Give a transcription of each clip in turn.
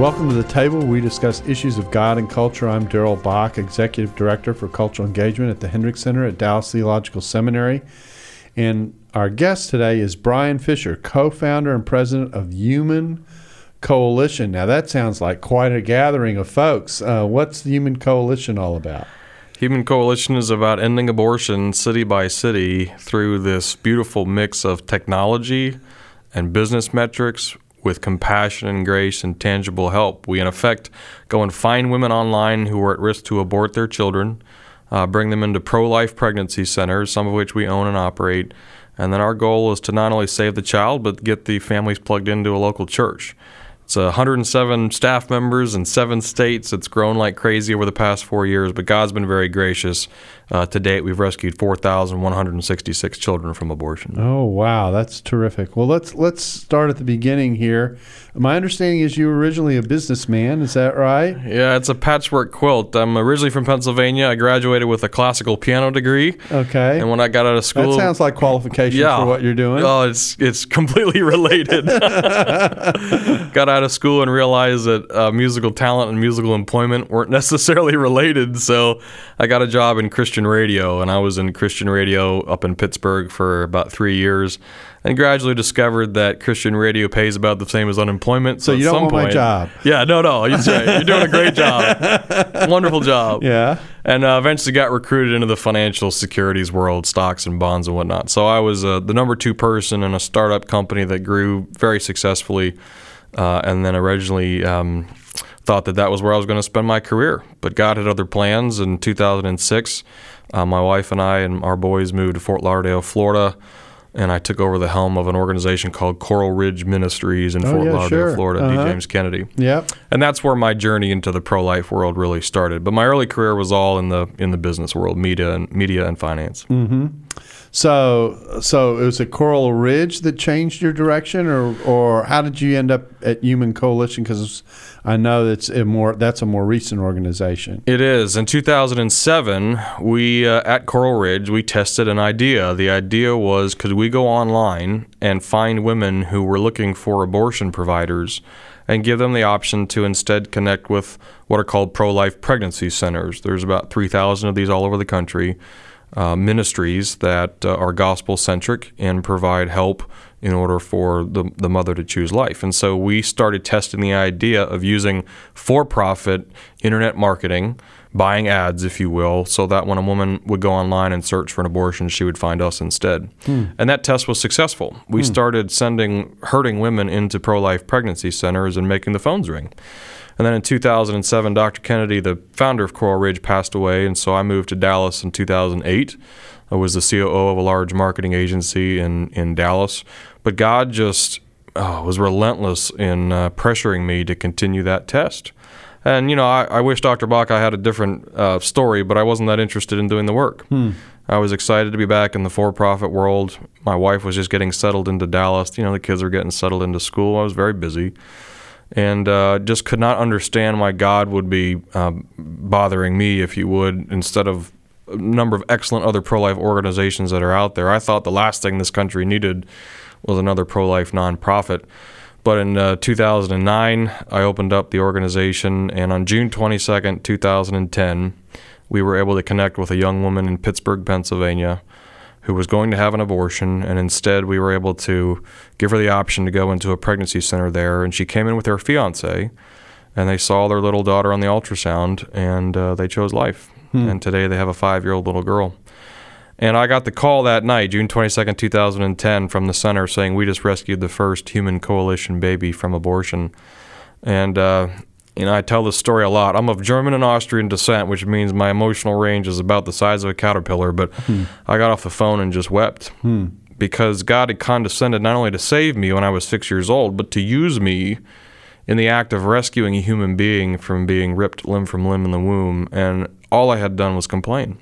Welcome to the table. We discuss issues of God and culture. I'm Darrell Bock, Executive Director for Cultural Engagement at the Hendricks Center at Dallas Theological Seminary. And our guest today is Brian Fisher, co founder and president of Human Coalition. Now, that sounds like quite a gathering of folks. Uh, what's the Human Coalition all about? Human Coalition is about ending abortion city by city through this beautiful mix of technology and business metrics with compassion and grace and tangible help. We, in effect, go and find women online who are at risk to abort their children, uh, bring them into pro life pregnancy centers, some of which we own and operate. And then our goal is to not only save the child, but get the families plugged into a local church. It's 107 staff members in seven states. It's grown like crazy over the past four years, but God's been very gracious. Uh, to date, we've rescued 4,166 children from abortion. Oh wow, that's terrific. Well, let's let's start at the beginning here. My understanding is you were originally a businessman. Is that right? Yeah, it's a patchwork quilt. I'm originally from Pennsylvania. I graduated with a classical piano degree. Okay. And when I got out of school, that sounds like qualification yeah, for what you're doing. Oh, it's it's completely related. got out of school and realized that uh, musical talent and musical employment weren't necessarily related. So I got a job in Christian radio, and I was in Christian radio up in Pittsburgh for about three years and gradually discovered that Christian radio pays about the same as unemployment. So, so you don't want point, my job? Yeah, no, no. You're, you're doing a great job. Wonderful job. Yeah. And uh, eventually got recruited into the financial securities world, stocks and bonds and whatnot. So I was uh, the number two person in a startup company that grew very successfully, uh, and then originally. Um, thought that that was where I was going to spend my career, but God had other plans. In 2006, uh, my wife and I and our boys moved to Fort Lauderdale, Florida and I took over the helm of an organization called Coral Ridge Ministries in oh, Fort yeah, Lauderdale, sure. Florida, uh-huh. D. James Kennedy. Yep. And that's where my journey into the pro life world really started. But my early career was all in the in the business world, media and media and finance. Mm-hmm. So, so it was a Coral Ridge that changed your direction, or or how did you end up at Human Coalition? Because I know that's a more that's a more recent organization. It is. In 2007, we uh, at Coral Ridge we tested an idea. The idea was could we go online and find women who were looking for abortion providers and give them the option to instead connect with what are called pro-life pregnancy centers. There's about 3,000 of these all over the country. Uh, ministries that uh, are gospel centric and provide help in order for the, the mother to choose life. And so we started testing the idea of using for profit internet marketing, buying ads, if you will, so that when a woman would go online and search for an abortion, she would find us instead. Hmm. And that test was successful. We hmm. started sending hurting women into pro life pregnancy centers and making the phones ring. And then in 2007, Dr. Kennedy, the founder of Coral Ridge, passed away, and so I moved to Dallas in 2008. I was the COO of a large marketing agency in, in Dallas. But God just oh, was relentless in uh, pressuring me to continue that test. And, you know, I, I wish Dr. Bock I had a different uh, story, but I wasn't that interested in doing the work. Hmm. I was excited to be back in the for profit world. My wife was just getting settled into Dallas. You know, the kids were getting settled into school. I was very busy and uh, just could not understand why God would be um, bothering me, if you would, instead of a number of excellent other pro life organizations that are out there. I thought the last thing this country needed was another pro life nonprofit. But in uh, 2009, I opened up the organization, and on June 22nd, 2010, we were able to connect with a young woman in Pittsburgh, Pennsylvania who was going to have an abortion, and instead we were able to give her the option to go into a pregnancy center there. And she came in with her fiance, and they saw their little daughter on the ultrasound, and uh, they chose life. Hmm. And today they have a five year old little girl. And I got the call that night, June 22nd, 2010, from the center saying we just rescued the first human coalition baby from abortion. And uh, you know, I tell this story a lot. I'm of German and Austrian descent, which means my emotional range is about the size of a caterpillar. But hmm. I got off the phone and just wept hmm. because God had condescended not only to save me when I was six years old, but to use me in the act of rescuing a human being from being ripped limb from limb in the womb. And all I had done was complain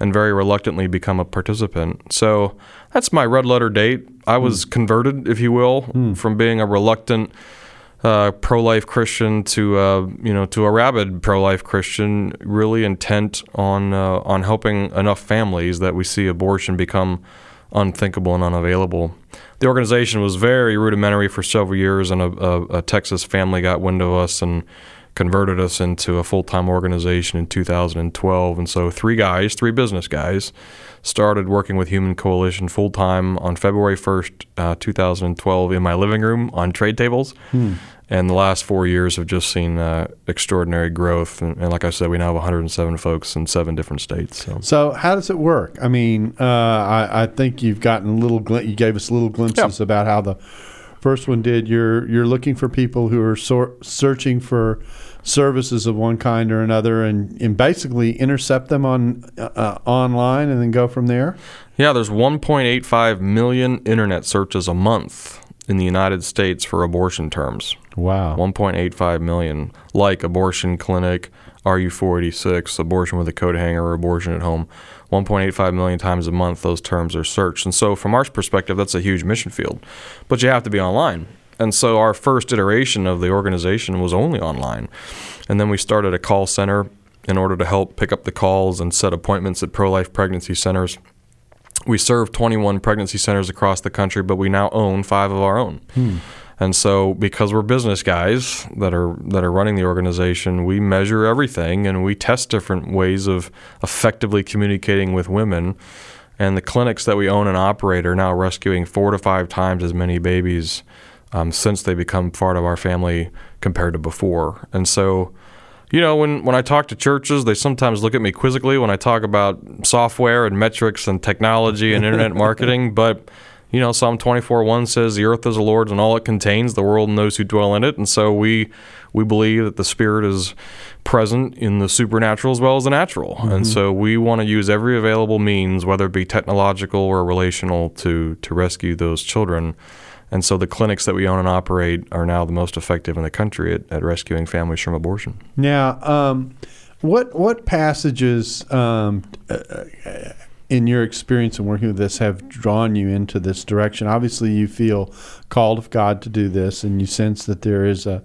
and very reluctantly become a participant. So that's my red letter date. I was converted, if you will, from being a reluctant uh, pro-life Christian to uh, you know to a rabid pro-life Christian, really intent on uh, on helping enough families that we see abortion become unthinkable and unavailable. The organization was very rudimentary for several years, and a, a, a Texas family got wind of us and converted us into a full-time organization in 2012. And so, three guys, three business guys, started working with Human Coalition full-time on February 1st, uh, 2012, in my living room on trade tables. And the last four years have just seen uh, extraordinary growth. And, and like I said, we now have 107 folks in seven different states. So. So how does it work? I mean, uh, I, I think you've gotten a little. Gl- you gave us little glimpses about how the first one did. You're you're looking for people who are sor- searching for services of one kind or another, and, and basically intercept them on uh, online, and then go from there. Yeah, there's 1.85 million internet searches a month in the United States for abortion terms. Wow. 1.85 million, like abortion clinic, RU486, abortion with a coat hanger, or abortion at home. 1.85 million times a month, those terms are searched. And so, from our perspective, that's a huge mission field. But you have to be online. And so, our first iteration of the organization was only online. And then we started a call center in order to help pick up the calls and set appointments at pro life pregnancy centers. We serve 21 pregnancy centers across the country, but we now own five of our own. And so, because we're business guys that are that are running the organization, we measure everything and we test different ways of effectively communicating with women. And the clinics that we own and operate are now rescuing four to five times as many babies um, since they become part of our family compared to before. And so, you know, when, when I talk to churches, they sometimes look at me quizzically when I talk about software and metrics and technology and internet marketing. But, you know, Psalm 24 1 says, The earth is the Lord's and all it contains, the world and those who dwell in it. And so we, we believe that the Spirit is present in the supernatural as well as the natural. And mm-hmm. so we want to use every available means, whether it be technological or relational, to, to rescue those children. And so the clinics that we own and operate are now the most effective in the country at, at rescuing families from abortion. Now, um, what what passages um, uh, in your experience in working with this have drawn you into this direction? Obviously, you feel called of God to do this, and you sense that there is a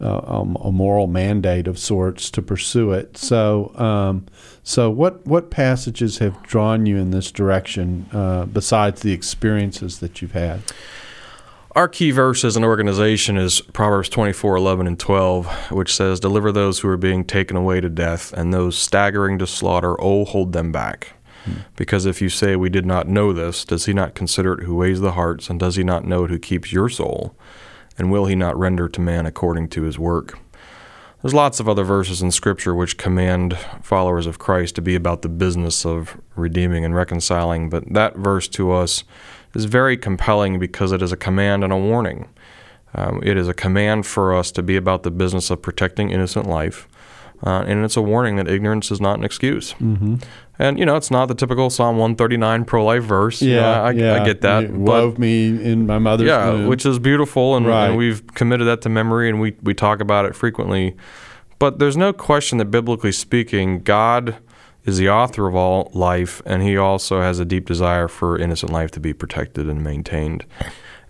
a, a moral mandate of sorts to pursue it. So, um, so what what passages have drawn you in this direction uh, besides the experiences that you've had? Our key verse as an organization is Proverbs 24, 11, and 12, which says, Deliver those who are being taken away to death, and those staggering to slaughter, oh, hold them back. Because if you say, We did not know this, does he not consider it who weighs the hearts, and does he not know it who keeps your soul? And will he not render to man according to his work? There's lots of other verses in Scripture which command followers of Christ to be about the business of redeeming and reconciling, but that verse to us is very compelling because it is a command and a warning. Um, it is a command for us to be about the business of protecting innocent life, uh, and it's a warning that ignorance is not an excuse. Mm-hmm. And you know, it's not the typical Psalm 139 pro-life verse. You know, I, I get that. You but- wove me in my mother's yeah, womb. which is beautiful, and, Right. and we've committed that to memory, and we we talk about it frequently. But there's no question that biblically speaking, God is the author of all life, and He also has a deep desire for innocent life to be protected and maintained.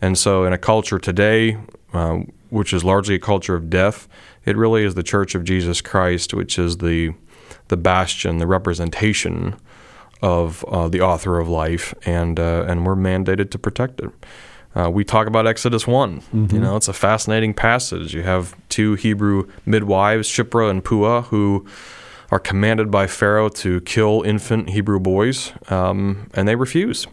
And so, in a culture today, uh, which is largely a culture of death, it really is the Church of Jesus Christ, which is the the bastion, the representation of uh, the author of life, and uh, and we're mandated to protect it. Uh, we talk about Exodus one. You know, it's a fascinating passage. You have two Hebrew midwives, Shiphrah and Puah, who are commanded by Pharaoh to kill infant Hebrew boys, um, and they refuse.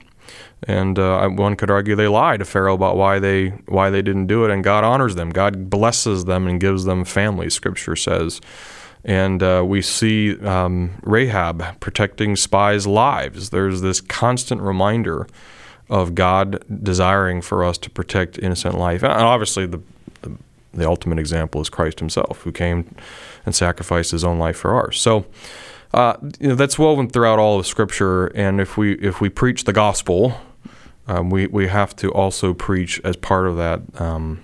And uh, one could argue they lie to Pharaoh about why they why they didn't do it, and God honors them. God blesses them and gives them families. Scripture says, and uh, we see um, Rahab protecting spies' lives. There's this constant reminder of God desiring for us to protect innocent life, and obviously the the, the ultimate example is Christ Himself, who came and sacrificed His own life for ours. So. Uh, you know, that's woven throughout all of Scripture, and if we if we preach the gospel, um, we we have to also preach as part of that um,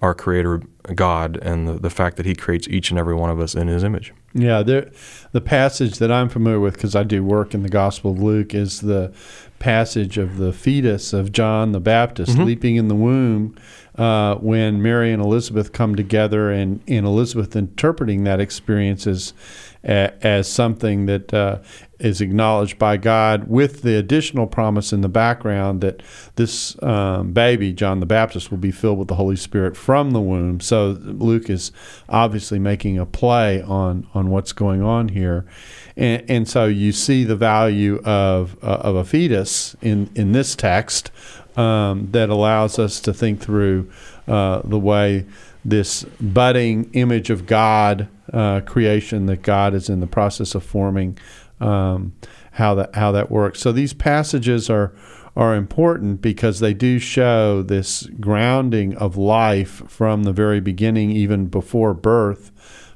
our Creator God and the, the fact that He creates each and every one of us in His image. Yeah, there, the passage that I'm familiar with because I do work in the Gospel of Luke is the passage of the fetus of John the Baptist Mm-hmm. leaping in the womb uh, when Mary and Elizabeth come together, and, and Elizabeth interpreting that experience as, as something that uh, is acknowledged by God, with the additional promise in the background that this um, baby, John the Baptist, will be filled with the Holy Spirit from the womb. So Luke is obviously making a play on on what's going on here, and, and so you see the value of uh, of a fetus in in this text um, that allows us to think through uh, the way this budding image of God uh, creation that God is in the process of forming, um, how that how that works. So these passages are are important because they do show this grounding of life from the very beginning, even before birth,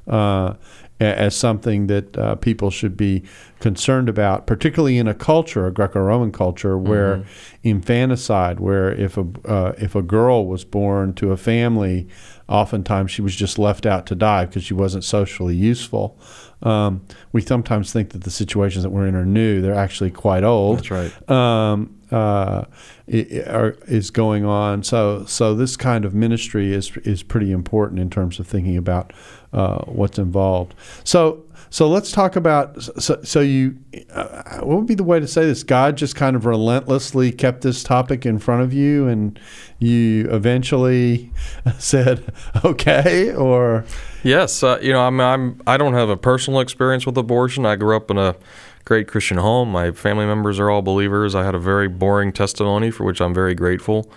uh, as something that uh, people should be concerned about, particularly in a culture, a Greco-Roman culture, where infanticide, where if a uh, if a girl was born to a family, oftentimes she was just left out to die because she wasn't socially useful. Um, we sometimes think that the situations that we're in are new; they're actually quite old That's right. um, uh, i- i- are, is going on. So, so this kind of ministry is is pretty important in terms of thinking about uh, what's involved. So, so let's talk about. So, so you, uh, what would be the way to say this? God just kind of relentlessly kept this topic in front of you, and you eventually said, "Okay," or Yes, uh, you know, I'm, I'm I don't have a personal experience with abortion. I grew up in a great Christian home. My family members are all believers. I had a very boring testimony for which I'm very grateful.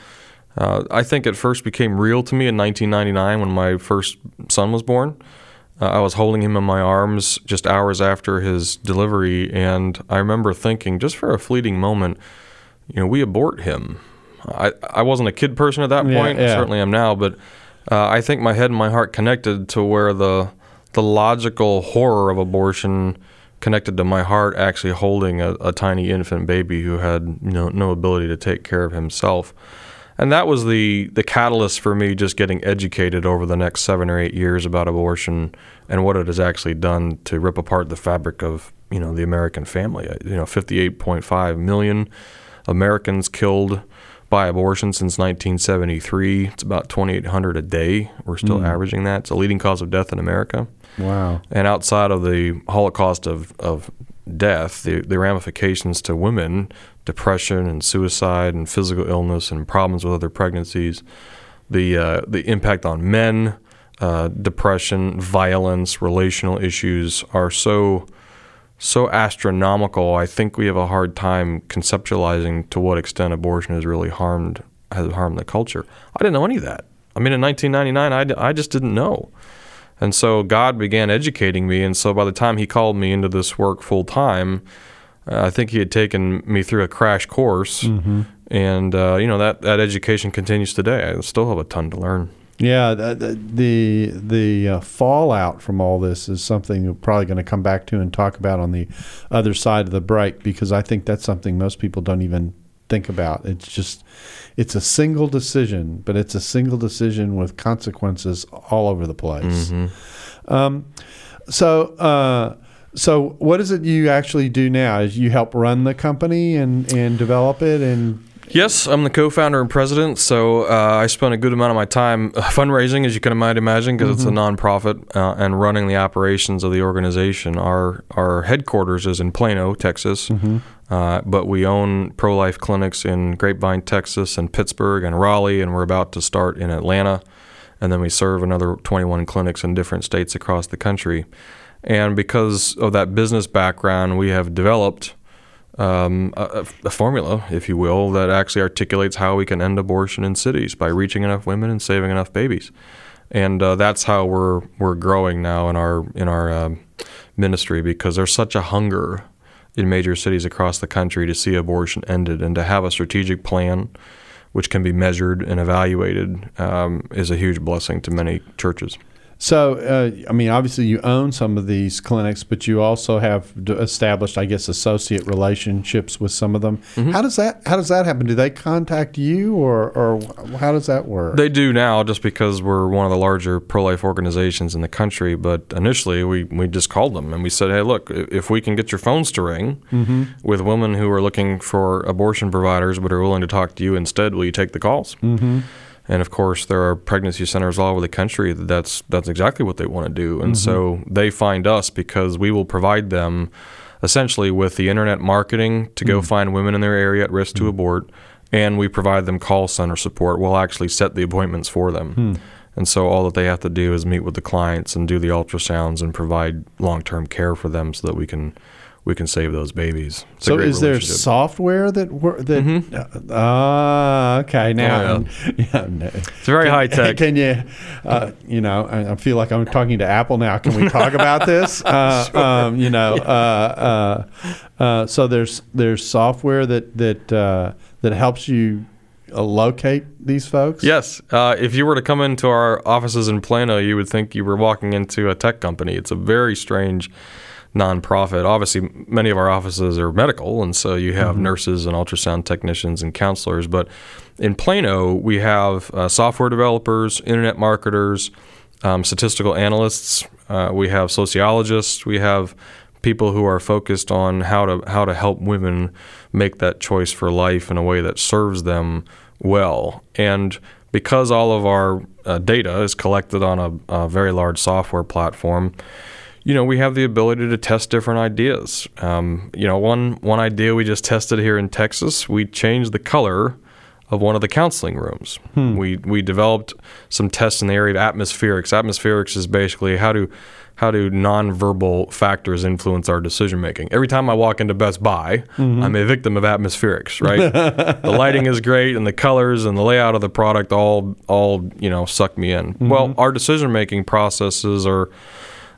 Uh, I think it first became real to me in 1999 when my first son was born. Uh, I was holding him in my arms just hours after his delivery, and I remember thinking, just for a fleeting moment, you know, we abort him. I, I wasn't a kid person at that Yeah, point. yeah. Certainly am now, but uh, I think my head and my heart connected to where the the logical horror of abortion connected to my heart actually holding a, a tiny infant baby who had you know no ability to take care of himself. And that was the the catalyst for me just getting educated over the next seven or eight years about abortion and what it has actually done to rip apart the fabric of you know the American family. Uh, You know, 58.5 million Americans killed by abortion since 1973. It's about 2,800 a day. We're still averaging that. It's a leading cause of death in America. wow, And outside of the Holocaust of, of death, the, the ramifications to women, depression and suicide and physical illness and problems with other pregnancies, the, uh, the impact on men, uh, depression, violence, relational issues are so so astronomical. I think we have a hard time conceptualizing to what extent abortion has really harmed has harmed the culture. I didn't know any of that. I mean, in 1999, I, I just didn't know. And so God began educating me. And so by the time He called me into this work full time, uh, I think He had taken me through a crash course. And, uh, you know, that, that education continues today. I still have a ton to learn. Yeah, the the the, the uh, fallout from all this is something we're probably going to come back to and talk about on the other side of the break because I think that's something most people don't even think about. It's just it's a single decision, but it's a single decision with consequences all over the place. Um, so. Uh, so, what is it you actually do now? Is you help run the company and, and develop it and Yes, I'm the co-founder and president. So uh, I spend a good amount of my time uh, fundraising, as you can might imagine, because it's a nonprofit, uh, and running the operations of the organization. Our our headquarters is in Plano, Texas, uh, but we own pro-life clinics in Grapevine, Texas, and Pittsburgh and Raleigh, and we're about to start in Atlanta, and then we serve another 21 clinics in different states across the country. And because of that business background, we have developed um, a, a formula, if you will, that actually articulates how we can end abortion in cities by reaching enough women and saving enough babies. And uh, that's how we're we're growing now in our in our um, ministry because there's such a hunger in major cities across the country to see abortion ended and to have a strategic plan which can be measured and evaluated um, is a huge blessing to many churches. So, uh, I mean, obviously, you own some of these clinics, but you also have established, I guess, associate relationships with some of them. Mm-hmm. How does that How does that happen? Do they contact you, or or how does that work? They do now just because we're one of the larger pro life organizations in the country. But initially, we, we just called them and we said, hey, look, if we can get your phones to ring with women who are looking for abortion providers but are willing to talk to you instead, will you take the calls? Mm-hmm. And of course, there are pregnancy centers all over the country that that's, that's exactly what they want to do. And mm-hmm. so they find us because we will provide them essentially with the internet marketing to go mm. find women in their area at risk to mm. abort, and we provide them call center support. We'll actually set the appointments for them. Hmm. And so all that they have to do is meet with the clients and do the ultrasounds and provide long-term care for them so that we can we can save those babies. It's so, is there software that wor- that? Ah, okay. Now, yeah, no. It's very high tech. Can you, uh, you know, I, I feel like I'm talking to Apple now. Can we talk about this? Uh, um, you know, uh, uh, uh, so there's there's software that that uh, that helps you uh, locate these folks. Yes. Uh, if you were to come into our offices in Plano, you would think you were walking into a tech company. It's a very strange nonprofit. Obviously, many of our offices are medical, and so you have nurses and ultrasound technicians and counselors. But in Plano, we have uh, software developers, internet marketers, um, statistical analysts. Uh, we have sociologists. We have people who are focused on how to how to help women make that choice for life in a way that serves them well. And because all of our uh, data is collected on a, a very large software platform, you know, we have the ability to test different ideas. Um, you know, one one idea we just tested here in Texas, we changed the color of one of the counseling rooms. We we developed some tests in the area of atmospherics. Atmospherics is basically how do how do nonverbal factors influence our decision making? Every time I walk into Best Buy, mm-hmm. I'm a victim of atmospherics, right? the lighting is great and the colors and the layout of the product all all, you know, suck me in. Mm-hmm. Well, our decision making processes are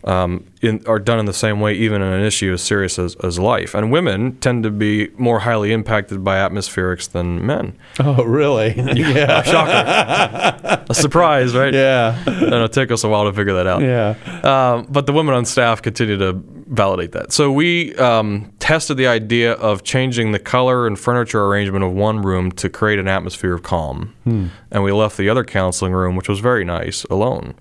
um, in, are done in the same way, even in an issue as serious as, as life. And women tend to be more highly impacted by atmospherics than men. Oh, really? yeah. Shocker. a surprise, right? Yeah. And it'll take us a while to figure that out. Yeah. Um, but the women on staff continue to validate that. So we um, tested the idea of changing the color and furniture arrangement of one room to create an atmosphere of calm. And we left the other counseling room, which was very nice, alone.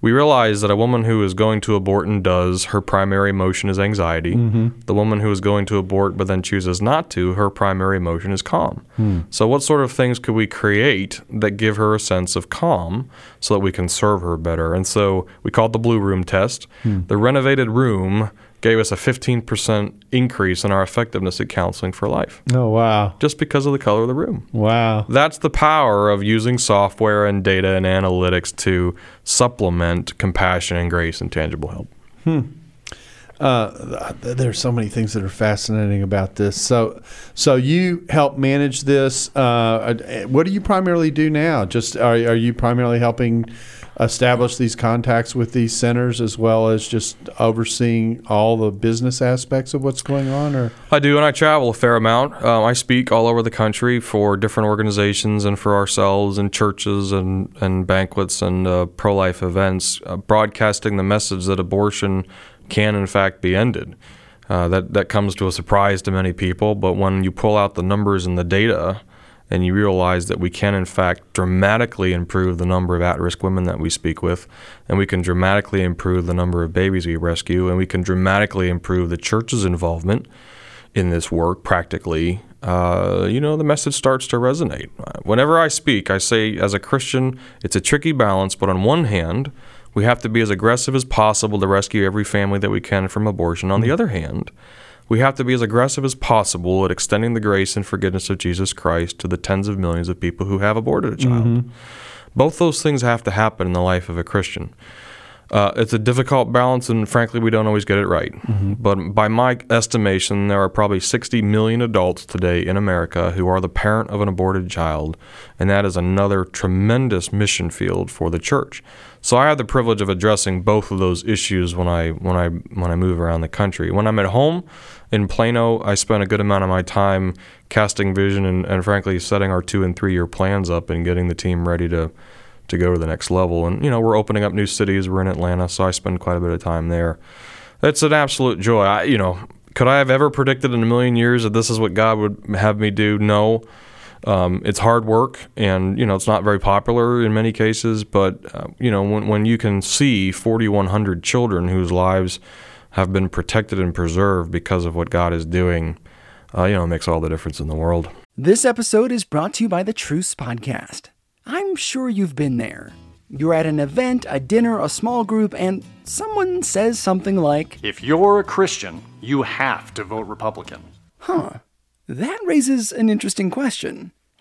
We realized that a woman who is going to abort and does, her primary emotion is anxiety. Mm-hmm. The woman who is going to abort but then chooses not to, her primary emotion is calm. Hmm. So, what sort of things could we create that give her a sense of calm so that we can serve her better? And so we called the blue room test. Hmm. The renovated room gave us a 15% increase in our effectiveness at counseling for life Oh, wow. just because of the color of the room. Wow. That's the power of using software and data and analytics to supplement compassion and grace and tangible help. Uh, th- there's so many things that are fascinating about this. So, so you help manage this. Uh, uh, what do you primarily do now? Just are, are you primarily helping establish these contacts with these centers, as well as just overseeing all the business aspects of what's going on? Or I do, and I travel a fair amount. Um, I speak all over the country for different organizations and for ourselves and churches and, and banquets and uh, pro life events, uh, broadcasting the message that abortion can, in fact, be ended. Uh, that, that comes to a surprise to many people, but when you pull out the numbers and the data, and you realize that we can, in fact, dramatically improve the number of at risk women that we speak with, and we can dramatically improve the number of babies we rescue, and we can dramatically improve the church's involvement in this work practically, uh, you know, the message starts to resonate. Whenever I speak, I say, as a Christian, it's a tricky balance, but on one hand, we have to be as aggressive as possible to rescue every family that we can from abortion. On the other hand, we have to be as aggressive as possible at extending the grace and forgiveness of Jesus Christ to the tens of millions of people who have aborted a child. Both those things have to happen in the life of a Christian. Uh, it's a difficult balance, and frankly, we don't always get it right. But by my estimation, there are probably 60 million adults today in America who are the parent of an aborted child, and that is another tremendous mission field for the church. So I have the privilege of addressing both of those issues when I when I when I move around the country. When I'm at home in Plano, I spend a good amount of my time casting vision and, and frankly setting our two and three year plans up and getting the team ready to to go to the next level. And you know, we're opening up new cities. We're in Atlanta, so I spend quite a bit of time there. It's an absolute joy. I, you know, could I have ever predicted in a million years that this is what God would have me do? No. Um, it's hard work, and you know it's not very popular in many cases. But uh, you know when when you can see 4,100 children whose lives have been protected and preserved because of what God is doing, uh, you know, it makes all the difference in the world. This episode is brought to you by the Truce Podcast. I'm sure you've been there. You're at an event, a dinner, a small group, and someone says something like, If you're a Christian, you have to vote Republican. Huh. That raises an interesting question.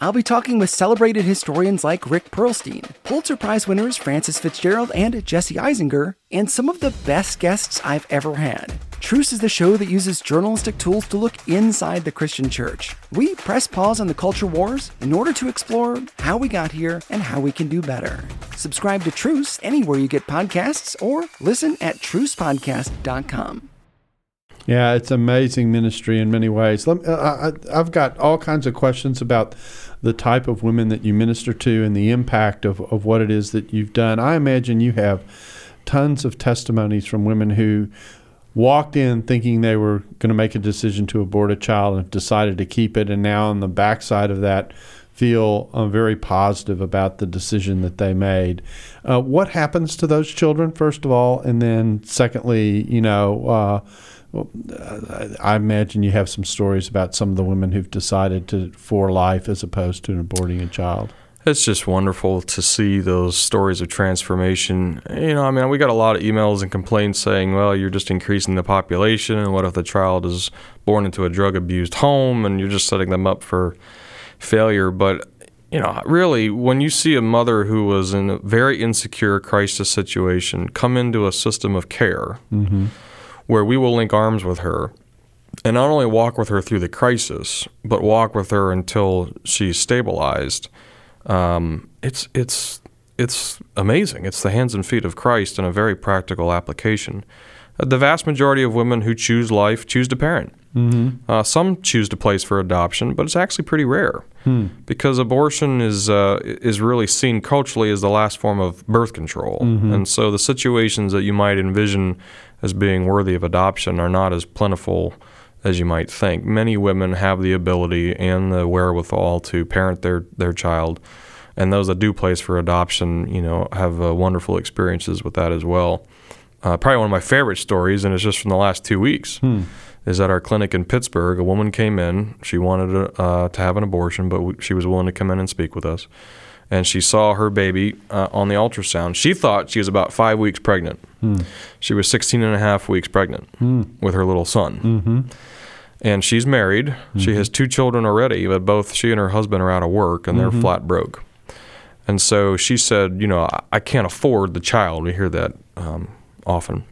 I'll be talking with celebrated historians like Rick Perlstein, Pulitzer Prize winners Frances FitzGerald and Jesse Eisinger, and some of the best guests I've ever had. Truce is the show that uses journalistic tools to look inside the Christian church. We press pause on the culture wars in order to explore how we got here and how we can do better. Subscribe to Truce anywhere you get podcasts or listen at trucepodcast.com. Yeah, it's amazing ministry in many ways. Let, uh, I, I've got all kinds of questions about the type of women that you minister to and the impact of, of what it is that you've done. I imagine you have tons of testimonies from women who walked in thinking they were going to make a decision to abort a child and have decided to keep it, and now on the backside of that, feel uh, very positive about the decision that they made. Uh, what happens to those children, first of all, and then secondly, you know. Uh, well, I imagine you have some stories about some of the women who've decided to for life as opposed to aborting a child. It's just wonderful to see those stories of transformation. You know, I mean, we got a lot of emails and complaints saying, well, you're just increasing the population, and what if the child is born into a drug abused home and you're just setting them up for failure? But, you know, really, when you see a mother who was in a very insecure crisis situation come into a system of care, mm-hmm where we will link arms with her and not only walk with her through the crisis, but walk with her until she's stabilized. Um, it's it's it's amazing. It's the hands and feet of Christ in a very practical application. Uh, the vast majority of women who choose life choose to parent. Mm-hmm. Uh, some choose to place for adoption, but it's actually pretty rare hmm. because abortion is uh, is really seen culturally as the last form of birth control, mm-hmm. and so the situations that you might envision as being worthy of adoption are not as plentiful as you might think. Many women have the ability and the wherewithal to parent their, their child, and those that do place for adoption, you know, have uh, wonderful experiences with that as well. Uh, probably one of my favorite stories, and it's just from the last two weeks, hmm. is at our clinic in Pittsburgh. A woman came in. She wanted to, uh, to have an abortion, but we, she was willing to come in and speak with us and she saw her baby uh, on the ultrasound. She thought she was about five weeks pregnant. Hmm. She was 16 and a half weeks pregnant hmm. with her little son. Mm-hmm. And she's married. Mm-hmm. She has two children already, but both she and her husband are out of work and they're mm-hmm. flat broke. And so she said, You know, I, I can't afford the child. We hear that um, often.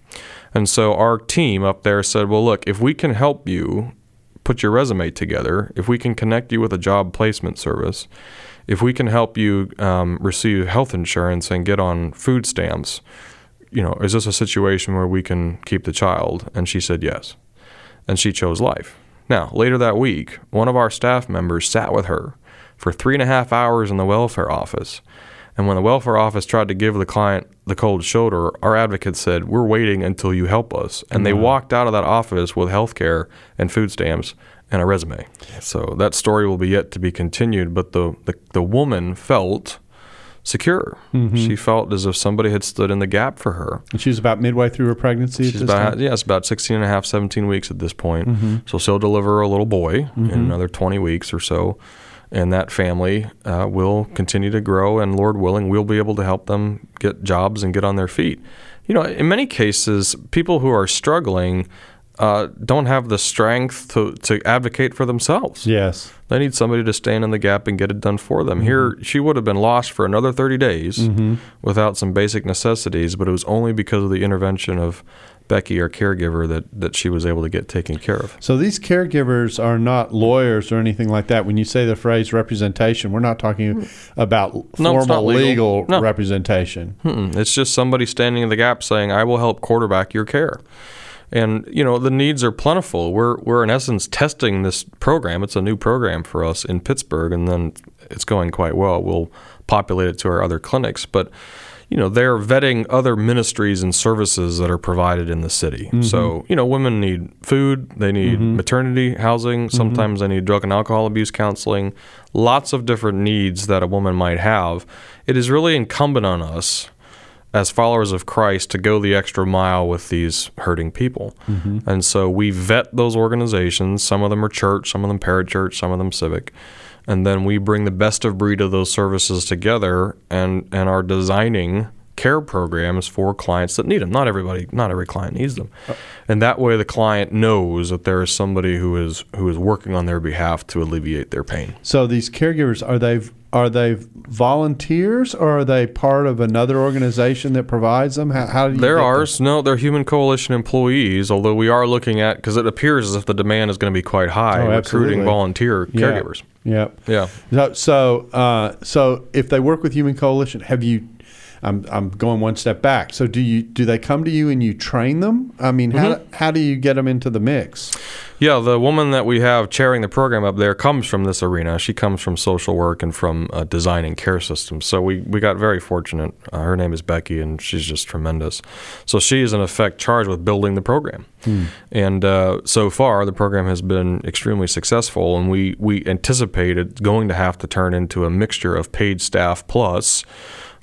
And so our team up there said, Well, look, if we can help you put your resume together, if we can connect you with a job placement service, if we can help you um, receive health insurance and get on food stamps, you know, is this a situation where we can keep the child? And she said yes. And she chose life. Now, later that week, one of our staff members sat with her for three and a half hours in the welfare office. And when the welfare office tried to give the client the cold shoulder, our advocate said, We're waiting until you help us. And mm-hmm. they walked out of that office with health care and food stamps and a resume. So that story will be yet to be continued, but the, the, the woman felt secure. Mm-hmm. She felt as if somebody had stood in the gap for her. And she's about midway through her pregnancy she's about, time? Yeah, it's about 16 and a half, 17 weeks at this point. Mm-hmm. So she'll deliver a little boy mm-hmm. in another 20 weeks or so. And that family uh, will continue to grow, and Lord willing, we'll be able to help them get jobs and get on their feet. You know, in many cases, people who are struggling uh, don't have the strength to, to advocate for themselves. Yes. They need somebody to stand in the gap and get it done for them. Mm-hmm. Here, she would have been lost for another 30 days mm-hmm. without some basic necessities, but it was only because of the intervention of Becky, our caregiver, that that she was able to get taken care of. So these caregivers are not lawyers or anything like that. When you say the phrase representation, we're not talking about No, formal legal. legal, No. representation. Mm-mm. It's just somebody standing in the gap saying, "I will help quarterback your care." And you know the needs are plentiful. We're we're in essence testing this program. It's a new program for us in Pittsburgh, and then it's going quite well. We'll populate it to our other clinics, but you know they're vetting other ministries and services that are provided in the city. Mm-hmm. So you know women need food, they need mm-hmm. maternity housing, mm-hmm. sometimes they need drug and alcohol abuse counseling, lots of different needs that a woman might have. It is really incumbent on us as followers of Christ to go the extra mile with these hurting people. Mm-hmm. And so we vet those organizations. Some of them are church, some of them parachurch, some of them civic. And then we bring the best of breed of those services together and, and are designing care programs for clients that need them. Not everybody, not every client needs them. Uh. And that way the client knows that there is somebody who is who is working on their behalf to alleviate their pain. So these caregivers are they are they volunteers or are they part of another organization that provides them? How, how do you They're get them? No, they're Human Coalition employees. Although we are looking at because it appears as if the demand is going to be quite high, Oh, recruiting volunteer Yeah. caregivers. Yep. Yeah. So, so, uh, so if they work with Human Coalition, have you? I'm, I'm going one step back. So do you do they come to you and you train them? I mean, how Mm-hmm. how do you get them into the mix? Yeah, the woman that we have chairing the program up there comes from this arena. She comes from social work and from uh, designing care systems. So we, we got very fortunate. Uh, her name is Becky, and she's just tremendous. So she is, in effect, charged with building the program. And uh, so far, the program has been extremely successful, and we, we anticipate it's going to have to turn into a mixture of paid staff plus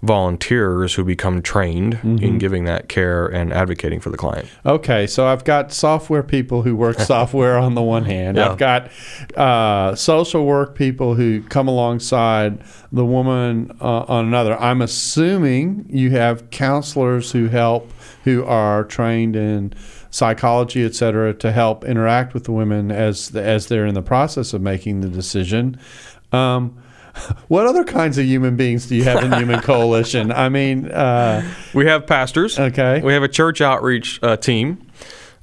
volunteers who become trained in giving that care and advocating for the client. Okay, so I've got software people who work software on the one hand. Yeah. I've got uh, social work people who come alongside the woman uh, on another. I'm assuming you have counselors who help, who are trained in psychology, et cetera, to help interact with the women as as they're in the process of making the decision. Um, what other kinds of human beings do you have in Human Coalition? I mean, uh, We have pastors. Okay. We have a church outreach uh, team.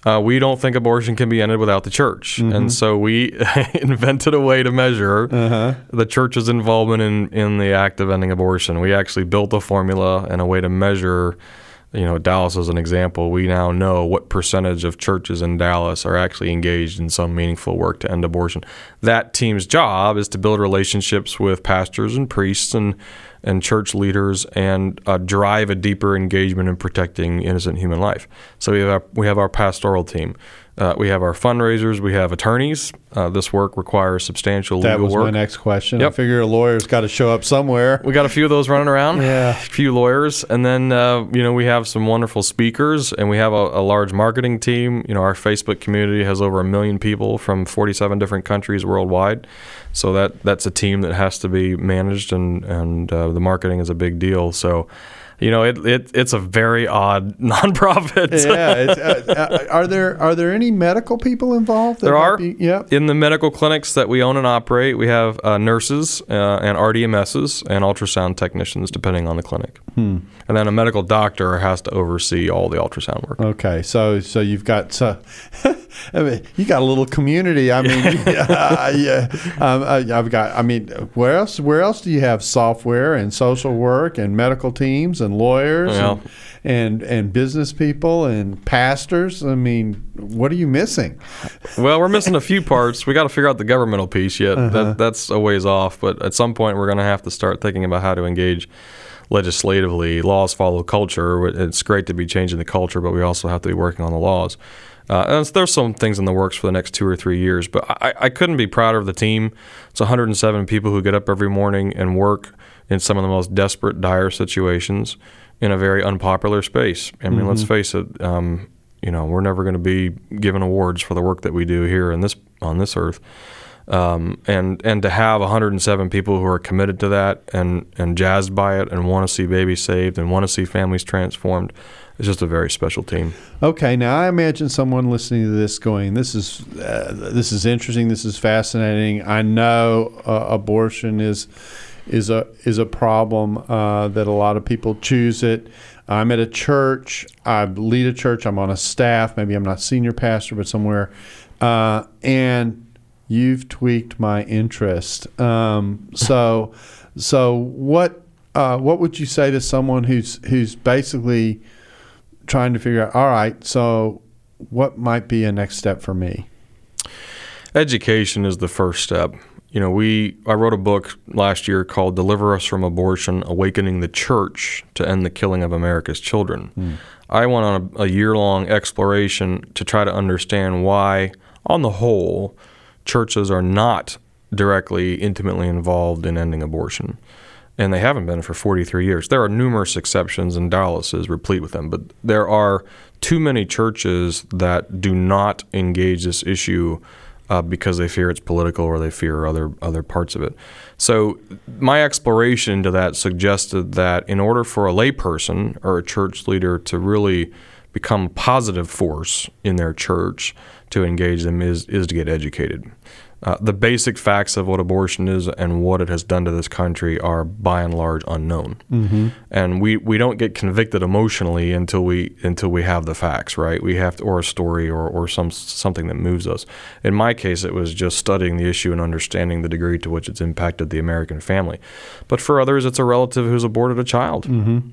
Uh, we don't think abortion can be ended without the church, Mm-hmm. and so we invented a way to measure Uh-huh. the church's involvement in in the act of ending abortion. We actually built a formula and a way to measure. You know, Dallas as an example, we now know what percentage of churches in Dallas are actually engaged in some meaningful work to end abortion. That team's job is to build relationships with pastors and priests and and church leaders and uh, drive a deeper engagement in protecting innocent human life. So we have our, we have our pastoral team. Uh, we have our fundraisers. We have attorneys. Uh, this work requires substantial that legal was work. my next question. I figure a lawyer's got to show up somewhere. We got a few of those running around. Yeah. A few lawyers. And then, uh, you know, we have some wonderful speakers and we have a, a large marketing team. You know, our Facebook community has over a million people from 47 different countries worldwide. So that that's a team that has to be managed and, and uh, the marketing is a big deal. So, you know, it, it it's a very odd nonprofit. yeah. It's, uh, uh, are there are there any medical people involved? There are. be- yep. In the medical clinics that we own and operate, we have uh, nurses uh, and RDMSs and ultrasound technicians, depending on the clinic. Hmm. And then a medical doctor has to oversee all the ultrasound work. Okay. So so you've got so. I mean, you got a little community. I mean, yeah, yeah. Um, I, I've got. I mean, where else? Where else do you have software and social work and medical teams and lawyers Yeah. and, and and business people and pastors? I mean, what are you missing? Well, we're missing a few parts. We got to figure out the governmental piece yet. Uh-huh. That, that's a ways off. But at some point, we're going to have to start thinking about how to engage legislatively. Laws follow culture. It's great to be changing the culture, but we also have to be working on the laws. Uh, and there's some things in the works for the next two or three years, but I, I couldn't be prouder of the team. It's 107 people who get up every morning and work in some of the most desperate, dire situations in a very unpopular space. I mean, let's face it. Um, you know, we're never going to be given awards for the work that we do here in this on this earth. Um, and and to have 107 people who are committed to that and and jazzed by it and want to see babies saved and want to see families transformed, is just a very special team. Okay, now I imagine someone listening to this going, "This is uh, this is interesting. This is fascinating. I know uh, abortion is is a is a problem uh, that a lot of people choose it. I'm at a church. I lead a church. I'm on a staff. Maybe I'm not senior pastor, but somewhere. Uh, and you've tweaked my interest. Um, so, so what? Uh, what would you say to someone who's who's basically trying to figure out? All right, so what might be a next step for me? Education is the first step. You know, we I wrote a book last year called "Deliver Us from Abortion: Awakening the Church to End the Killing of America's Children." Mm. I went on a, a year-long exploration to try to understand why, on the whole, churches are not directly, intimately involved in ending abortion. And they haven't been for 43 years. There are numerous exceptions, and Dallas is replete with them, but there are too many churches that do not engage this issue uh, because they fear it's political or they fear other other parts of it. So my exploration into that suggested that in order for a layperson or a church leader to really become a positive force in their church to engage them is is to get educated. Uh, the basic facts of what abortion is and what it has done to this country are by and large unknown, mm-hmm. and we, we don't get convicted emotionally until we until we have the facts, right? We have to, or a story or, or some something that moves us. In my case, it was just studying the issue and understanding the degree to which it's impacted the American family. But for others, it's a relative who's aborted a child. Mm-hmm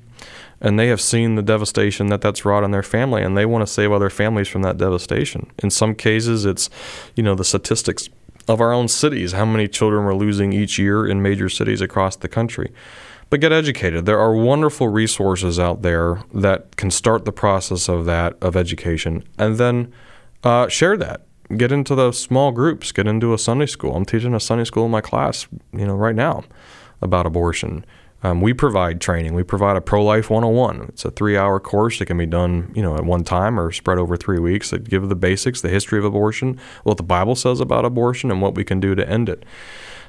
and they have seen the devastation that that's wrought on their family and they want to save other families from that devastation in some cases it's you know the statistics of our own cities, how many children we're losing each year in major cities across the country. But get educated. There are wonderful resources out there that can start the process of that, of education, and then uh, share that. Get into the small groups, get into a Sunday school. I'm teaching a Sunday school in my class, you know, right now about abortion. Um, we provide training. We provide a pro life 101. It's a three hour course that can be done, you know, at one time or spread over three weeks that give the basics, the history of abortion, what the Bible says about abortion, and what we can do to end it.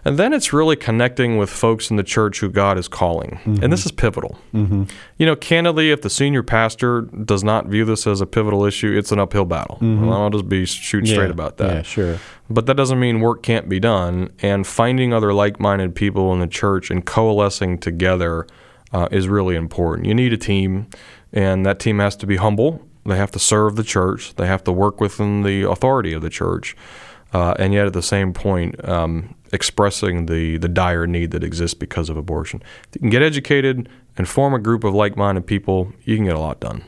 And then it's really connecting with folks in the church who God is calling. Mm-hmm. And this is pivotal. Mm-hmm. You know, candidly, if the senior pastor does not view this as a pivotal issue, it's an uphill battle. Mm-hmm. Well, I'll just be shoot straight about that. Yeah, sure. But that doesn't mean work can't be done. And finding other like minded people in the church and coalescing together uh, is really important. You need a team, and that team has to be humble. They have to serve the church, they have to work within the authority of the church. Uh, and yet, at the same point, um, expressing the, the dire need that exists because of abortion. If you can get educated and form a group of like minded people, you can get a lot done.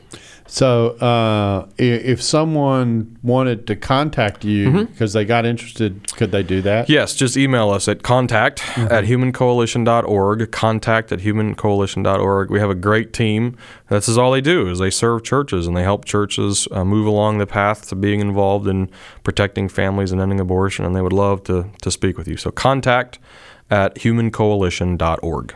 So, uh, if someone wanted to contact you mm-hmm. because they got interested, could they do that? Yes, just email us at contact mm-hmm. at humancoalition.org, contact at humancoalition.org. We have a great team. This is all they do is they serve churches and they help churches uh, move along the path to being involved in protecting families and ending abortion, and they would love to, to speak with you. So contact at humancoalition.org.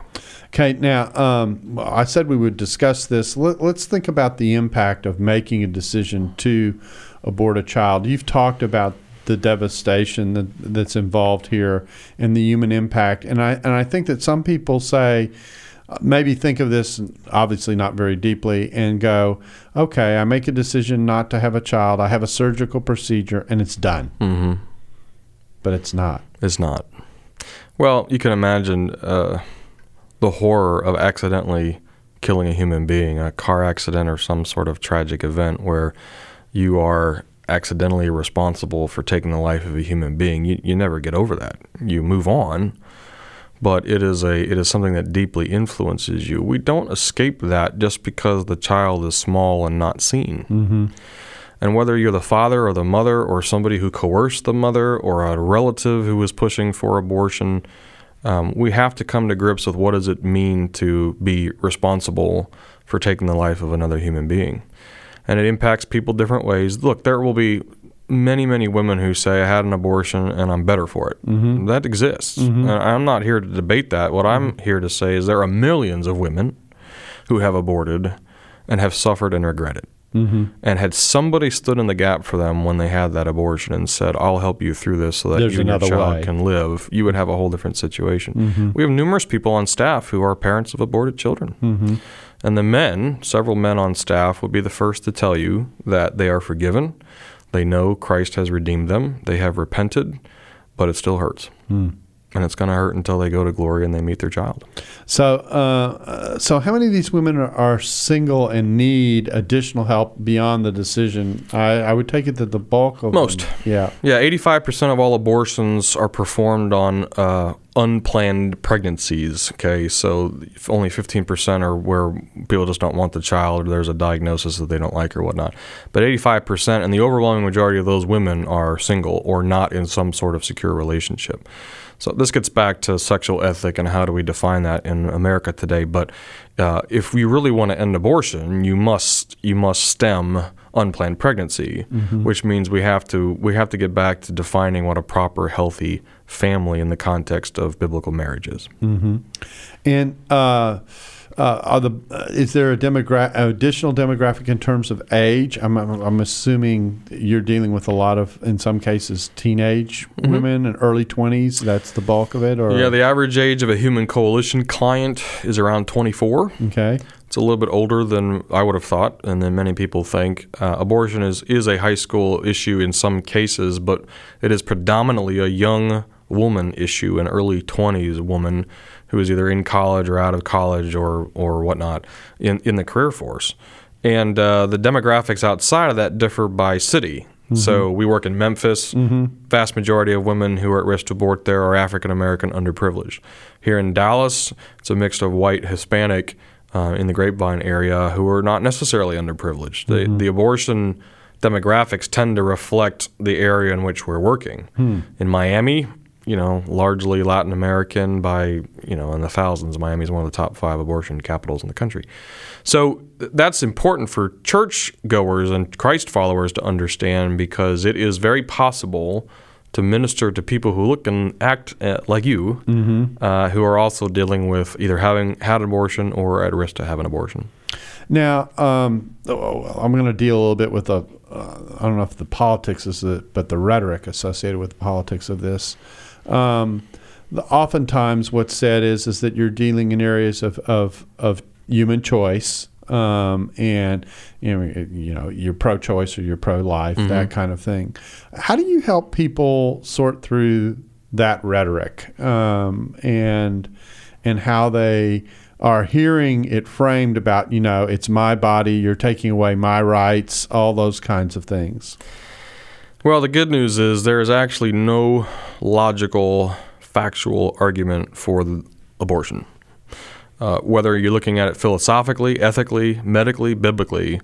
Okay, now um, I said we would discuss this. Let, us think about the impact of making a decision to abort a child. You've talked about the devastation that, that's involved here and the human impact, and I and I think that some people say maybe think of this obviously not very deeply and go, okay, I make a decision not to have a child. I have a surgical procedure and it's done. Mm-hmm. But it's not. It's not. Well, you can imagine. Uh, the horror of accidentally killing a human being, a car accident or some sort of tragic event where you are accidentally responsible for taking the life of a human being, you, you never get over that. You move on, but it is a it is something that deeply influences you. We don't escape that just because the child is small and not seen. Mm-hmm. And whether you're the father or the mother or somebody who coerced the mother or a relative who was pushing for abortion, um, we have to come to grips with what does it mean to be responsible for taking the life of another human being. And it impacts people different ways. Look, there will be many, many women who say, I had an abortion and I'm better for it. Mm-hmm. That exists. Mm-hmm. And I'm not here to debate that. What I'm mm-hmm. here to say is there are millions of women who have aborted and have suffered and regret it. Mm-hmm. And had somebody stood in the gap for them when they had that abortion and said, I'll help you through this so that There's you and your child way. can live, you would have a whole different situation. Mm-hmm. We have numerous people on staff who are parents of aborted children. Mm-hmm. And the men, several men on staff, would be the first to tell you that they are forgiven. They know Christ has redeemed them. They have repented, but it still hurts. Mm. And it's going to hurt until they go to glory and they meet their child. So, uh, so how many of these women are, are, single and need additional help beyond the decision? I, I would take it that the bulk of most, them, yeah, yeah, eighty-five percent of all abortions are performed on uh, unplanned pregnancies. Okay, so only fifteen percent are where people just don't want the child, or there's a diagnosis that they don't like, or whatnot. But eighty-five percent, and the overwhelming majority of those women are single or not in some sort of secure relationship. So this gets back to sexual ethic and how do we define that in America today. But uh, if we really want to end abortion, you must you must stem unplanned pregnancy, mm-hmm. which means we have to we have to get back to defining what a proper healthy family in the context of biblical marriages. Mm-hmm. And uh, uh, are the uh, is there a demogra- additional demographic in terms of age? I'm, I'm assuming you're dealing with a lot of, in some cases, teenage mm-hmm. women and early 20s. That's the bulk of it, or yeah, the average age of a Human Coalition client is around 24. Okay, it's a little bit older than I would have thought, and than many people think. Uh, abortion is is a high school issue in some cases, but it is predominantly a young woman issue, an early 20s woman who is either in college or out of college or or whatnot in in the career force. And uh, the demographics outside of that differ by city. Mm-hmm. So we work in Memphis. Mm-hmm. Vast majority of women who are at risk to abort there are African American, underprivileged. Here in Dallas, it's a mix of white, Hispanic, uh, in the Grapevine area who are not necessarily underprivileged. Mm-hmm. The, the abortion demographics tend to reflect the area in which we're working. Hmm. In Miami, you know, largely Latin American by, you know, in the thousands. Miami is one of the top five abortion capitals in the country. So that's important for church goers and Christ followers to understand because it is very possible to minister to people who look and act uh, like you, mm-hmm. uh, who are also dealing with either having had an abortion or at risk to have an abortion. Now, um, oh, I'm going to deal a little bit with the, uh, I don't know if the politics is it, but the rhetoric associated with the politics of this. Um, the, oftentimes, what's said is is that you're dealing in areas of of, of human choice, um, and you know, you know you're pro-choice or you're pro-life, mm-hmm. that kind of thing. How do you help people sort through that rhetoric um, and and how they are hearing it framed about you know it's my body, you're taking away my rights, all those kinds of things. Well, the good news is there is actually no logical, factual argument for abortion. Uh, whether you're looking at it philosophically, ethically, medically, biblically,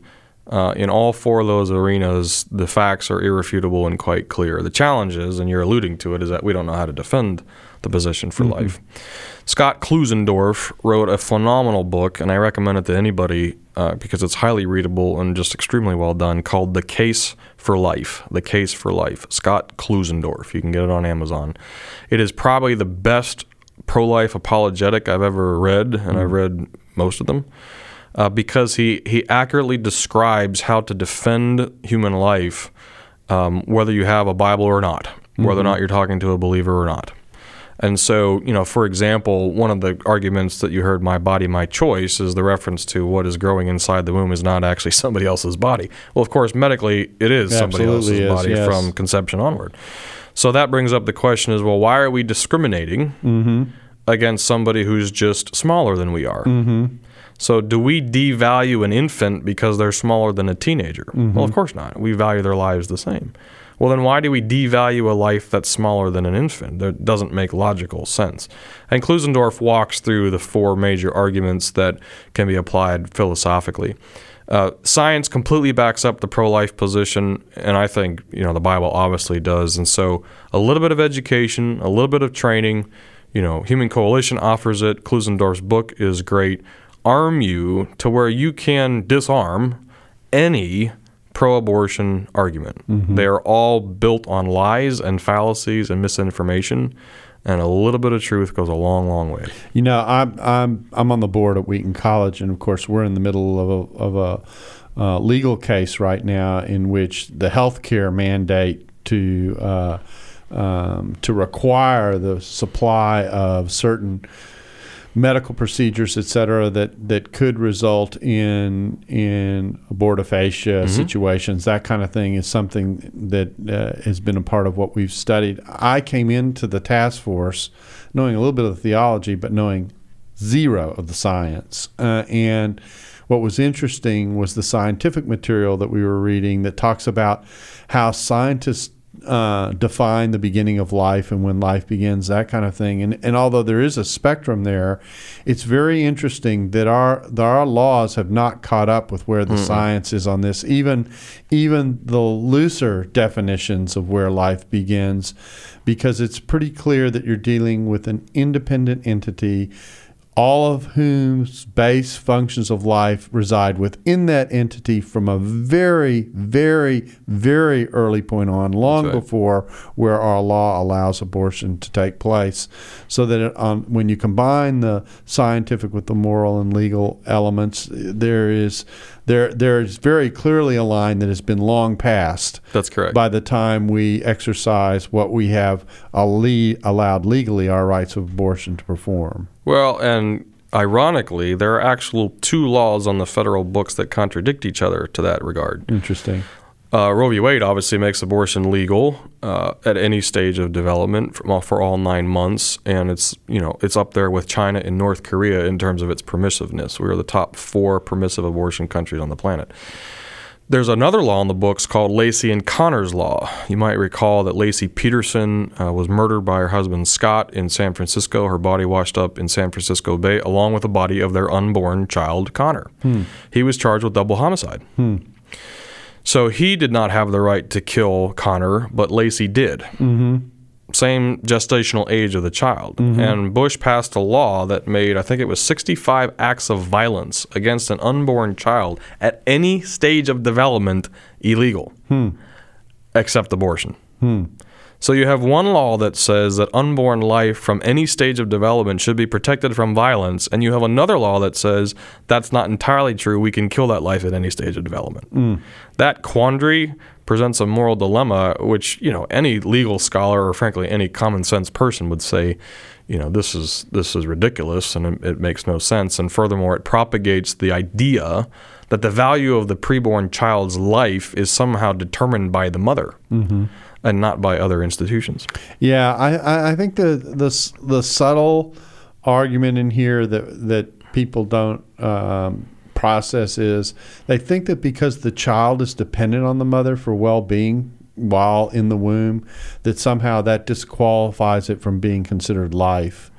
uh, in all four of those arenas, the facts are irrefutable and quite clear. The challenge is, and you're alluding to it, is that we don't know how to defend the position for mm-hmm. life. Scott Klusendorf wrote a phenomenal book, and I recommend it to anybody uh, because it's highly readable and just extremely well done, called The Case for Life. The Case for Life. Scott Klusendorf. You can get it on Amazon. It is probably the best pro life apologetic I've ever read, and mm-hmm. I've read most of them. Uh, because he, he accurately describes how to defend human life, um, whether you have a Bible or not, mm-hmm. whether or not you're talking to a believer or not. And so, you know, for example, one of the arguments that you heard, my body, my choice, is the reference to what is growing inside the womb is not actually somebody else's body. Well, of course, medically, it is somebody else's is, body yes. from conception onward. So that brings up the question is, well, why are we discriminating mm-hmm. against somebody who's just smaller than we are? Mm-hmm. So do we devalue an infant because they're smaller than a teenager? Mm-hmm. Well, of course not. We value their lives the same. Well, then why do we devalue a life that's smaller than an infant? That doesn't make logical sense. And Klusendorf walks through the four major arguments that can be applied philosophically. Uh, science completely backs up the pro-life position, and I think you know the Bible obviously does. And so, a little bit of education, a little bit of training. You know, Human Coalition offers it. Klusendorf's book is great. Arm you to where you can disarm any pro abortion argument. Mm-hmm. They are all built on lies and fallacies and misinformation. And a little bit of truth goes a long, long way. You know, I'm I'm I'm on the board at Wheaton College, and of course, we're in the middle of a of a uh, legal case right now in which the healthcare mandate to uh, um, to require the supply of certain medical procedures, et cetera, that, that could result in in abortifacient situations. That kind of thing is something that uh, has been a part of what we've studied. I came into the task force knowing a little bit of the theology, but knowing zero of the science. Uh, and what was interesting was the scientific material that we were reading that talks about how scientists uh, define the beginning of life and when life begins, that kind of thing. And, and although there is a spectrum there, it's very interesting that our that our laws have not caught up with where the science is on this. Even even the looser definitions of where life begins, because it's pretty clear that you're dealing with an independent entity all of whose base functions of life reside within that entity from a very, very, very early point on, long right. before where our law allows abortion to take place. So that it, um, when you combine the scientific with the moral and legal elements, there is there there is very clearly a line that has been long passed That's correct. by the time we exercise what we have alle- allowed legally our rights of abortion to perform. Well, and ironically, there are actual two laws on the federal books that contradict each other to that regard. Interesting. Uh, Roe v. Wade obviously makes abortion legal uh, at any stage of development for, for all nine months, and it's you know it's up there with China and North Korea in terms of its permissiveness. We are the top four permissive abortion countries on the planet. There's another law in the books called Laci and Conner's Law. You might recall that Laci Peterson uh, was murdered by her husband Scott in San Francisco. Her body washed up in San Francisco Bay, along with the body of their unborn child, Conner. He was charged with double homicide. So he did not have the right to kill Conner, but Laci did. Mm-hmm. Same gestational age of the child. Mm-hmm. And Bush passed a law that made, I think it was 65 acts of violence against an unborn child at any stage of development illegal, hmm. except abortion. Hmm. So you have one law that says that unborn life from any stage of development should be protected from violence, and you have another law that says that's not entirely true. We can kill that life at any stage of development. Mm. That quandary presents a moral dilemma, which you know any legal scholar or frankly any common sense person would say, you know, this is this is ridiculous and it, it makes no sense. And furthermore, it propagates the idea that the value of the preborn child's life is somehow determined by the mother mm-hmm. And not by other institutions. Yeah, I, I- think the the the subtle argument in here that that people don't um, process is they think that because the child is dependent on the mother for well being while in the womb, that somehow that disqualifies it from being considered life.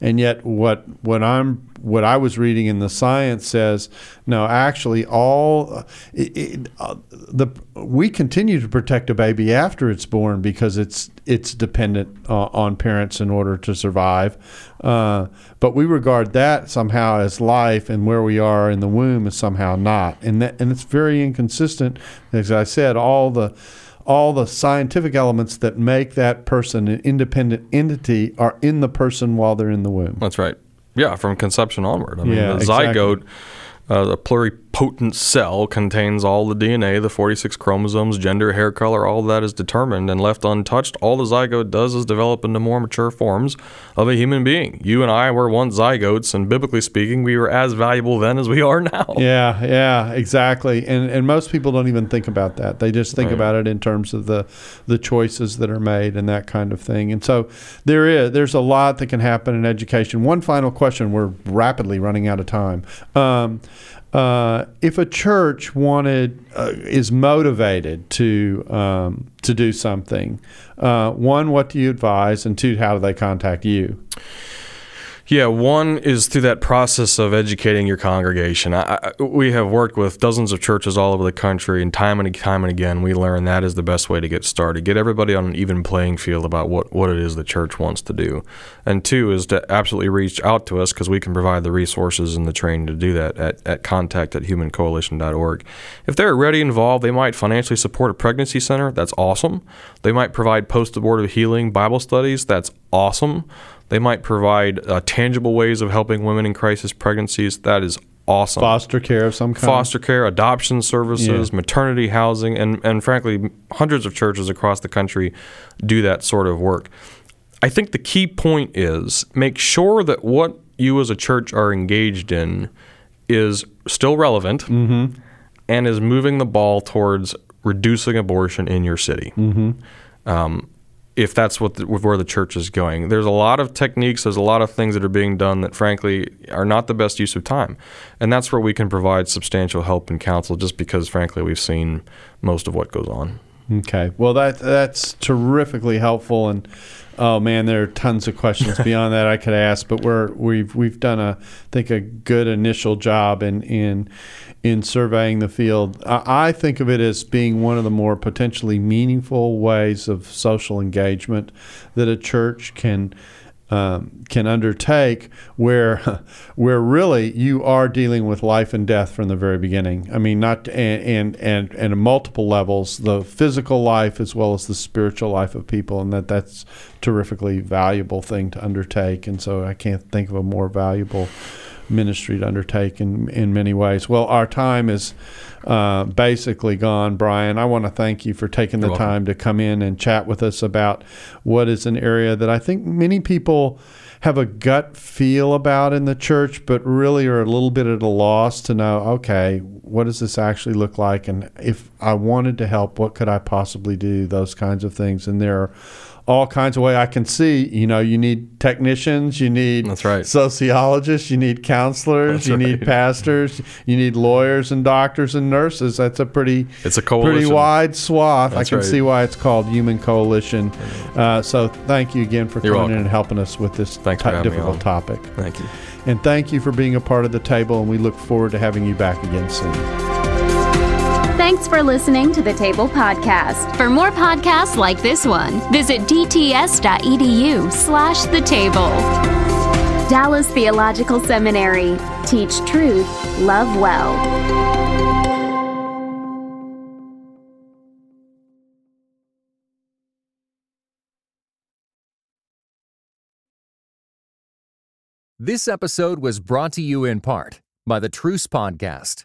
And yet, what what I'm what I was reading in the science says no. Actually, all it, it, uh, the we continue to protect a baby after it's born because it's it's dependent uh, on parents in order to survive. Uh, but we regard that somehow as life, and where we are in the womb is somehow not. And that and it's very inconsistent. As I said, all the all the scientific elements that make that person an independent entity are in the person while they're in the womb. That's right. Yeah, from conception onward. I mean, Yeah, the exactly. zygote, uh, the pluripotent cell, contains all the DNA, the 46 chromosomes, gender, hair color, all that is determined and left untouched. All the zygote does is develop into more mature forms of a human being. You and I were once zygotes, and biblically speaking, we were as valuable then as we are now. Yeah, yeah, exactly. And and most people don't even think about that. They just think Right. about it in terms of the the choices that are made and that kind of thing. And so there is there's a lot that can happen in education. One final question. We're rapidly running out of time. Um, uh, if a church wanted uh, is motivated to um, to do something, uh, one, what do you advise, and two, how do they contact you? Yeah, one is through that process of educating your congregation. I, I, we have worked with dozens of churches all over the country, and time and time and again, we learn that is the best way to get started. Get everybody on an even playing field about what, what it is the church wants to do. And two is to absolutely reach out to us because we can provide the resources and the training to do that at, at contact at humancoalition.org. If they're already involved, they might financially support a pregnancy center. That's awesome. They might provide post abortive healing Bible studies. That's awesome. They might provide uh, tangible ways of helping women in crisis pregnancies. That is awesome. Foster care of some kind. Foster care, adoption services, Yeah. maternity housing, and, and frankly, hundreds of churches across the country do that sort of work. I think the key point is make sure that what you as a church are engaged in is still relevant Mm-hmm. and is moving the ball towards reducing abortion in your city. Mm-hmm. Um, if that's what the, where the church is going, there's a lot of techniques, there's a lot of things that are being done that, frankly, are not the best use of time, and that's where we can provide substantial help and counsel. Just because, frankly, we've seen most of what goes on. Okay. Well, that that's terrifically helpful, and oh man, there are tons of questions beyond that I could ask, but we're we've we've done a I think a good initial job in in in surveying the field. I, I think of it as being one of the more potentially meaningful ways of social engagement that a church can. Um, can undertake where where really you are dealing with life and death from the very beginning. I mean, not and and and, and multiple levels, the physical life as well as the spiritual life of people, and that that's terrifically valuable thing to undertake. And so I can't think of a more valuable ministry to undertake in in many ways. Well, our time is uh, basically gone, Brian. I want to thank you for taking the You're welcome. time to come in and chat with us about what is an area that I think many people have a gut feel about in the church, but really are a little bit at a loss to know, okay, what does this actually look like? And if I wanted to help, what could I possibly do? Those kinds of things. And there are all kinds of way I can see, you know, you need technicians, you need That's right. sociologists, you need counselors, That's you need pastors, you need lawyers and doctors and nurses. That's a pretty It's a pretty wide swath. That's I can right. see why it's called Human Coalition. Uh, so thank you again for You're coming in and helping us with this Thanks for ti- having me difficult topic. Thank you. And thank you for being a part of the table. And we look forward to having you back again soon. Thanks for listening to the Table Podcast. For more podcasts like this one, visit dts.edu slash the table. Dallas Theological Seminary. Teach truth, love well. This episode was brought to you in part by the Truce Podcast.